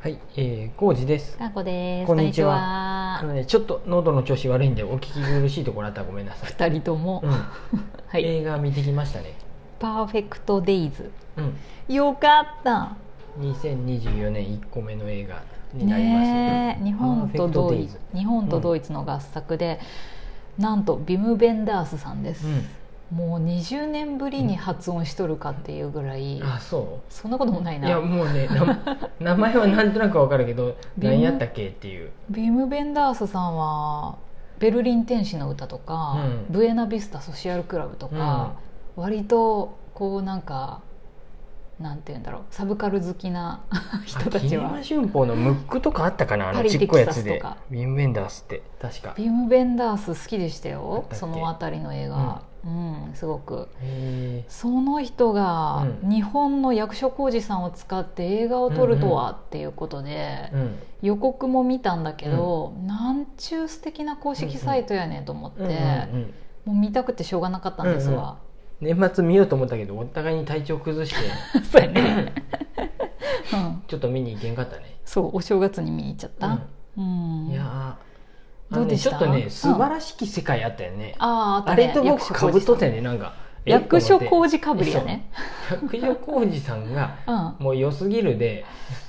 はい、えー、コウジです。かこです。こんにちはあのね、ちょっと喉の調子悪いんで、お聞き苦しいところあったらごめんなさい。二人とも、うん、はい。映画見てきましたね。パーフェクトデイズ。うん、よかった。2024年1個目の映画になりますねえ、日本とドイツ、日本とドイツの合作で、なんとビムベンダースさんです。もう20年ぶりに発音しとるかっていうぐらい、うん、あ、そそんなこともないうな。いや、もうね、な 名前はなんとなくわかるけど、何やったっけっていう。ビムベンダースさんはベルリン天使の歌とか、うん。ブエナビスタソシアルクラブとか、割とこうなんかなんて言うんだろうサブカル好きな人たちは。キネマ旬報のムックとかあったかな？あのちっこいやつで。ビンベンダースって確か。ビム・ベンダース好きでしたあよその辺りの映画、うんすごく。へその人がうん。日本の役所広司さんを使って映画を撮るとはっていうことで、ーうん。予告も見たんだけど、なんちゅう素敵な公式サイトやねんと思って、うんうんうん。もう見たくてしょうがなかったんですわ、年末見ようと思ったけどお互いに体調崩して。そうやね、うん、ちょっと見に行けんかったね、そうお正月に見に行っちゃった、うん。いやーどうでした？ねちょっとねうん。素晴らしき世界あったよね、ああああね。れと僕かぶっとったよよねなんか。え役所広司かぶりやね役所広司さんが うん。もう良すぎるで、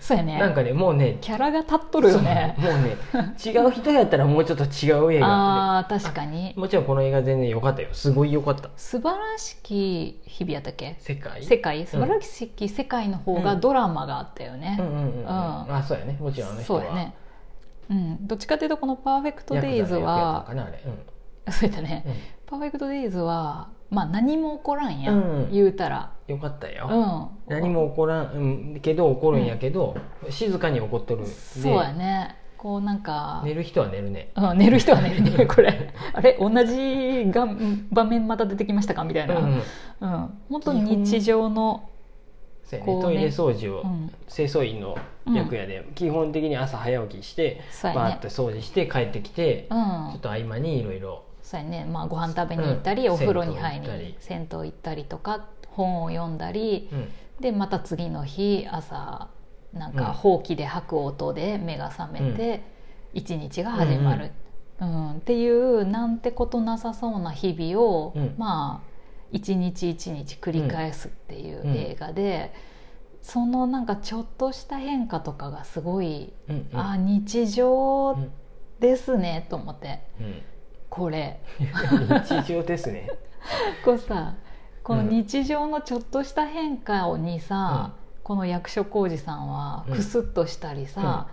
そうやね。なんかねもうねキャラが立っとるよね。もうね違う人やったらもうちょっと違う映画。ああ確かに。でもちろんこの映画全然良かったよ。すごい良かった。素晴らしき日々やったっけ？世界？世界？素晴らしき世界の方がドラマがあったよね。うんうんうんうん、うん。あそうやね。もちろんあの人は。そうやねうん。どっちかというとこの「パーフェクト・デイズはそうやったねうん。うん。パーフェクト・デイズはまあ何も起こらんや、うん。言うたら。よかったよ、うん。何も起こらん、うん、けど起こるんやけど、静かに起こっとるでそうやね。こうなんか、寝る人は寝るね。うん、寝る人は寝るねこれ。あれ同じが場面また出てきましたかみたいな、ううんん。本当に日常の、そうやね。トイレ掃除を、うん、清掃員の役やで、基本的に朝早起きして、ね。バーッと掃除して帰ってきて、うちょんっと合間にいろいろそうやね、まあ、ご飯食べに行ったり、うん。お風呂に入り銭湯行ったり。銭湯行ったりとか本を読んだりうん。でまた次の日朝なんうん。かほうきで吐く音で目が覚めて一日が始まる、うん。っていうなんてことなさそうな日々を、うん。まあ一日一日繰り返すっていううん。映画で、そのなんかちょっとした変化とかがすごい、うんうん。あ日常うんですねと思って。うん。これ。日常ですね。こうさこのうん。日常のちょっとした変化にさ、この役所広司さんはうん。クスッとしたりさ、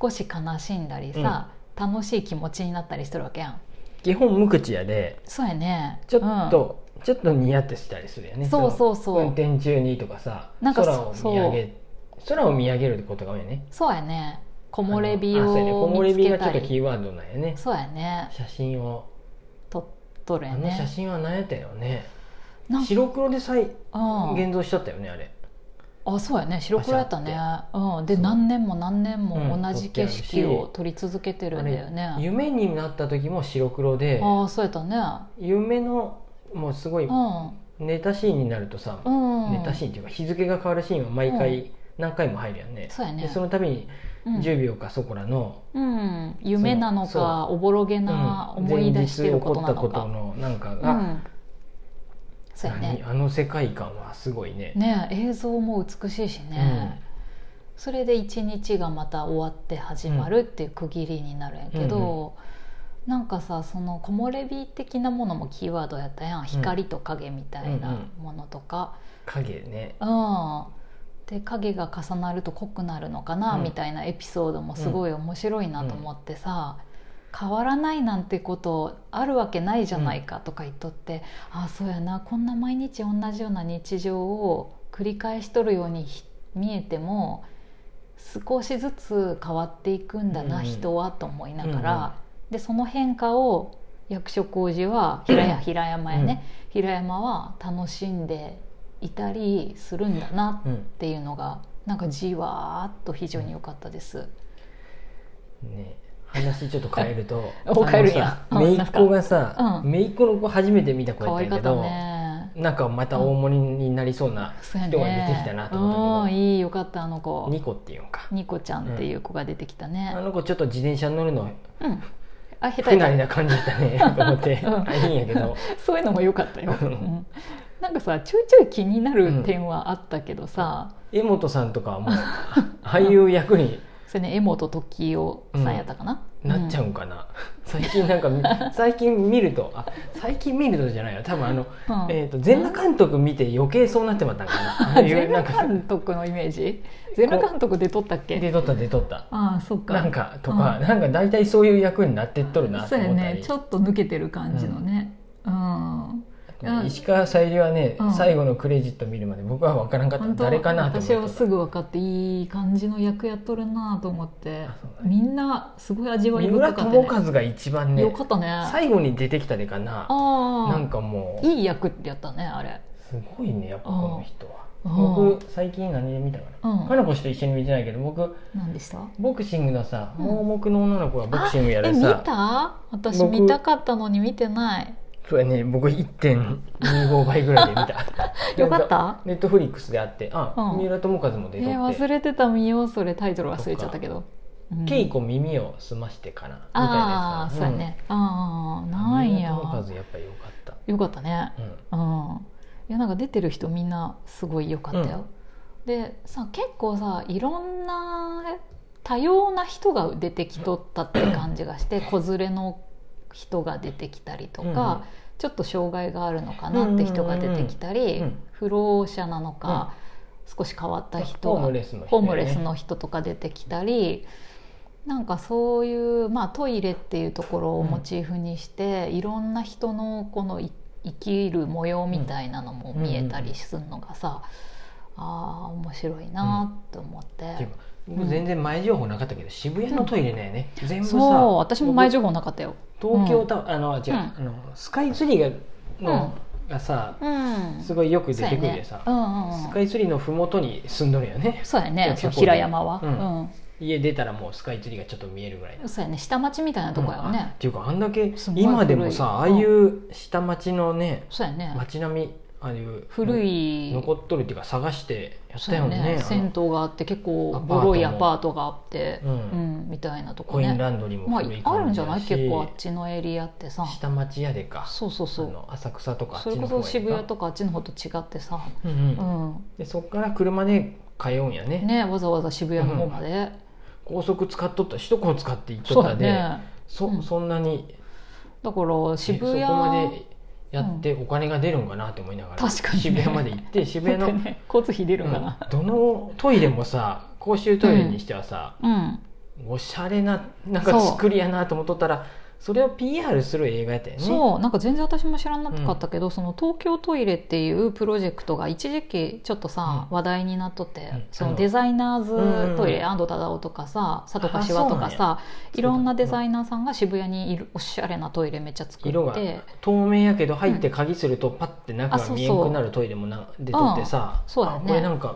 少し悲しんだりさ、楽しい気持ちになったりしてるわけやん。基本無口やで。そうやね。ちょっと、ちょっとニヤってしたりするよね。そうそうそう。の運転中にとかさなんか空を見上げ空を見上げることが多いよね。うんそうやね。木漏れ日あのあそうやね。を木漏れ見つ日がちょっとけたりキーワードなんやね。そうやね。写真を。撮っとるあの写やね真は何やったよね。白黒で再うん。現像しとったよねあれ。あそうやね。白黒やったね。うん、で何年も何年もうん同じ景色を撮り続けてるんだよね、あれ夢になった時も白黒で。ああそうやったね。夢のもうすごいうん。ネタシーンになるとさ、うん。ネタシーンっていうか日付が変わるシーンは毎回何回も入るやんね、そうやね。でその度にうん。10秒かそこらの、うん、夢なのそかおぼろげなうん。思い出してることな前日起こったことのか、のなんかが、うん、そうやね。何？あの世界観はすごいね。ね映像も美しいしね、それで一日がまた終わって始まるっていう区切りになるんやけど、なんかさその木漏れ日的なものもキーワードやったやん。光と影みたいなものとか、影ね。うん。で影が重なると濃くなるのかな、うん。みたいなエピソードもすごい面白いなと思ってさ、変わらないなんてことあるわけないじゃないかとか言っとって、ああそうやな。こんな毎日同じような日常を繰り返しとるようにひ見えても少しずつ変わっていくんだな、うん。うん人はと思いながら、でその変化を役所広司は平や平山やね、平山は楽しんでいたりするんだなうん。っていうのがなんかじわーっと非常に良かったです。ね話ちょっと変えると お変えるんや。姪っ子がうさん姪っ子の子初めて見た子やったけどね。なんかまた大盛りになりそうな人が出てきたなと思うんったけいいよかったあの子。どニコっていうんか。ニコちゃんっていう子が出てきたね。あの子ちょっと自転車乗るのうんあ下手不慣れな感じだったねと思って、うん。あいいんやけど。たそういうのも良かったよ、ううん。んなんかさちょいちょい気になる点はあったけどさ、江本さんとかはもう俳優役にそれね江本時生さんやったかな、なっちゃうんかな、最近なんかみ 最近見るとあ最近見るとじゃないよ。多分あの、うん。えー、と全裸監督見て余計そうなってまったんかな。全裸監督のイメージ？全裸監督で撮ったっけ？出とった出とった。ああそっか。なんかとか、なんか大体そういう役になってっとるなとそうや思ったり。ね。ちょっと抜けてる感じのねうん、うん石川さゆりはね、うん。最後のクレジット見るまで僕は分からんかった。誰かなと思って私はすぐ分かっていい感じの役やっとるなと思って。ね。みんなすごい味わい三浦深かったね。友和が一番ねよかったね。最後に出てきたでかな。なんかもう。いい役ってやったねあれ。すごいねやっぱこの人は。うん僕最近何で見たかな、うん。かなこ氏と一緒に見てないけど僕何でした？ボクシングのさ、うん。盲目の女の子がボクシングやえ見るさた？私僕見たかったのに見てないそれね僕1.25倍ぐらいで見た。よかった？ネットフリックスであって。あ、うん。三浦友和もえ出とって、忘れてた見ようそれタイトル忘れちゃったけど。うん。稽古耳を澄ましてかな。みたいあなやつかな。あそうやね。ああなんや。友和やっぱりよかった、よかったね。うん。うん。いやなんか出てる人みんなすごい良かったよ、でさ結構さいろんな多様な人が出てきとったって感じがして 子連れの人が出てきたりとか、ちょっと障害があるのかなって人が出てきたり、うん。不老者なのか、少し変わった人ホがームレスの人、ね、ホームレスの人とか出てきたりなんかそういう、まあ、トイレっていうところをモチーフにして、いろんな人のこのい生きる模様みたいなのも見えたりするのがさ、ああ面白いなって思って、僕全然前情報なかったけど、渋谷のトイレね、ね全部さそう私も前情報報なかったよ。東京タワー、あの違う、うん。あのスカイツリーがの、がさうん、すごいよく出てくるでさ、スカイツリーの麓に住んどるよね。そうやね。平山は、家出たらもうスカイツリーがちょっと見えるぐらいの。そうやね。下町みたいなとこやね。っ、ていうかあんだけ今でもさああ古いいう下町のねそうやね。街並みああいう古い残っとるっていうか探してやったよね。ね銭湯があって結構ボロいアパートがあって、ううんんみたいなとこコインねランドリーもまああるんじゃない？結構あっちのエリアってさ。下町屋でか。そうそうそう。浅草とかそれこそ渋谷かとかあっちの方と違ってさ、うんううんん。でそこから車で通うんやね。ねわざわざ渋谷の方まで、高速使っとった首都高使って行っとったで。だね。そうん。そんなに。だから渋谷えそこまでやってお金が出るんかなって思いながら、確かにね。渋谷まで行って渋谷の、ね、交通費出るんかな。うん。どのトイレもさ公衆トイレにしてはさ、うん、おしゃれななんか作りやなと思っとったらそれを PR する映画やったよね。そうなんか全然私も知らなかったけど、その東京トイレっていうプロジェクトが一時期ちょっとさ、う話題になっとって、うん。そのデザイナーズトイレ、うん安藤忠雄とかさ佐藤あ柏とかさや。いろんなデザイナーさんが渋谷にいるおしゃれなトイレめっちゃ作色がって透明やけど入って鍵するとパッて中が見えんくなるトイレもな出とってさ、そうだね。あこれなんか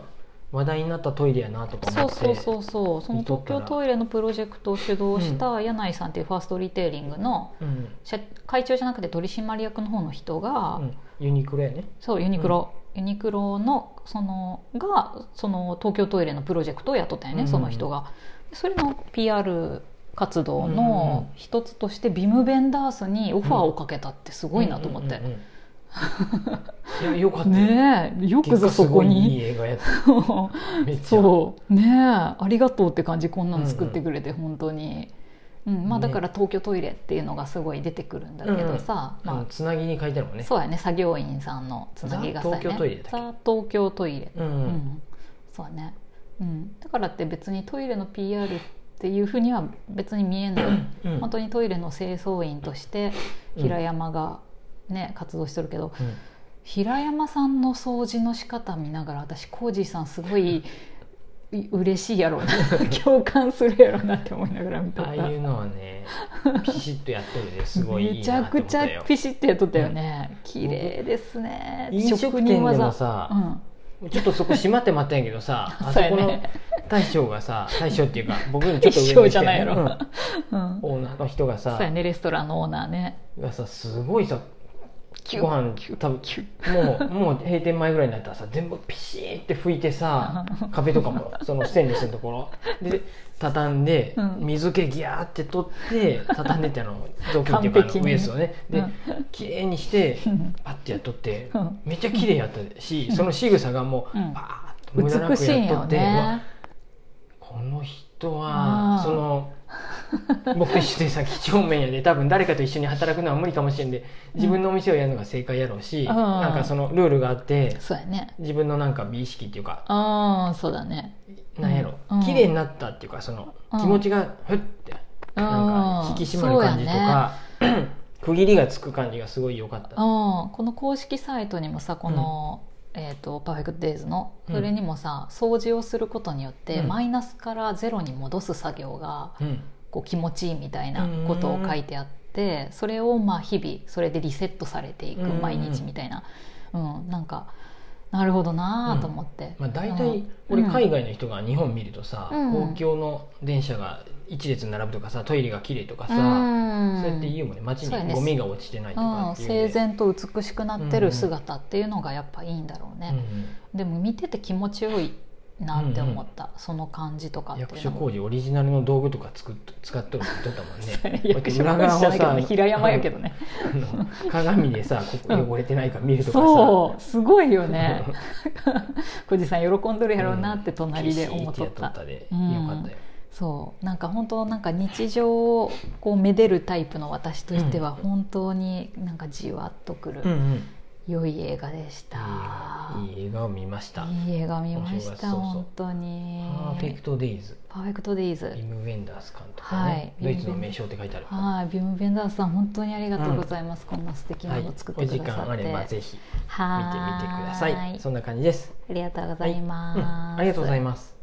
話題になったトイレやなとかそう思ってそうそうそうその東京トイレのプロジェクトを主導した柳井さんっていうファーストリテイリングのうん。社会長じゃなくて取締役の方の人が、うん。ユニクロやね。そうユニクロ、ユニクロのそのがその東京トイレのプロジェクトをやっとったよね、うん。その人が。それの PR 活動うん。の一つとしてビム・ベンダースにオファーをかけたってすごいなと思って、うんうんうんうん いやよかったよ。ねえよくぞそこ結果すごいいいに映画やった。めっちゃ。そう。ねえありがとうって感じこんなの作ってくれて、本当に、うんまあ、ねだから東京トイレっていうのがすごい出てくるんだけどさ、あのまあ。つなぎに書いてあるもんね。そうやね作業員さんのつなぎがさ、ね、ザ東京トイレザ東京トイレ。うんううん。ん、そうね、うん、だからって別にトイレの PR っていうふうには別に見えない、うん。本当にトイレの清掃員として平山がね、活動してるけどうん。平山さんの掃除の仕方見ながら私コージーさんすごいい嬉しいやろうな。共感するやろうなって思いながら見た。ああいうのはねピシッとやっとるですごいめちゃくちゃピシッとやっとったよね、綺麗ですね。飲食店でもさうん。ちょっとそこ閉まってまったんやけどさ あそこの大将がさ大将っていうか僕にちょっと上の人じゃないやろ。うんうん、オーナーの人がさそうやねレストランのオーナーね。がさすごいさキュッご飯多分キュッもうもう閉店前ぐらいになったらさ 全部ピシーって拭いてさ 壁とかもそのステンレスのところ。で畳んでうん。水気ギャーって取って畳んでってあの雑巾っていうかウエストをね。でうん。綺麗にしてうん。パッてやっとってうん。めっちゃ綺麗やったしその仕草がもううん。パーッと無駄なくやっとってこの人はその僕と一緒でさ几帳面やで多分誰かと一緒に働くのは無理かもしれんで自分のお店をやるのが正解やろうし、うん。なんかそのルールがあってそうやね。自分のなんか美意識っていうかああそうだね。なんやろ、うん。綺麗になったっていうかそのうん。気持ちがふってなんか引き締まる感じとか、区切りがつく感じがすごい良かった。うん、この公式サイトにもさこの、えー、とパーフェクトデイズのうん。それにもさ、掃除をすることによって、うん。マイナスからゼロに戻す作業がうんこう気持ちいいみたいなことを書いてあって、それをまあ日々それでリセットされていくうん。毎日みたいな、うん。なんかなるほどなーと思って、まあ、大体うん。俺海外の人が日本見るとさ、うん。公共の電車が一列に並ぶとかさトイレが綺麗とかさ、うん。そうやって言うもんね。街にゴミが落ちてないとうん、かね整然と美しくなってる姿っていうのがやっぱいいんだろうね、うん。でも見てて気持ちよいなって思った、その感じとかうん、っていうのも。役所工事オリジナルの道具とか作っ使っとる って言ったもんね役所工事じゃないけどね平山やけどね。鏡でさここ汚れてないか見るとかさ、そうすごいよね。小路さん喜んどるやろうなって隣で思っとった。うんよかったよ。そう。なんか本当なんか日常をこうめでるタイプの私としては本当になんかじわっとくるうんうん。良い映画でした、いい映画を見ました。いい映画見ました本当に。パーフェクトデイズ。パーフェクトデイズ。ビム・ウェンダース監督はい。ね、ドイツの名称って書いてあるはい。ビム・ベンダースさん本当にありがとうございます、こんな素敵なはい。のを作っお時てくださって、間あればぜひ見てはみてください。そんな感じです。ありがとうございます、はい。うん。ありがとうございます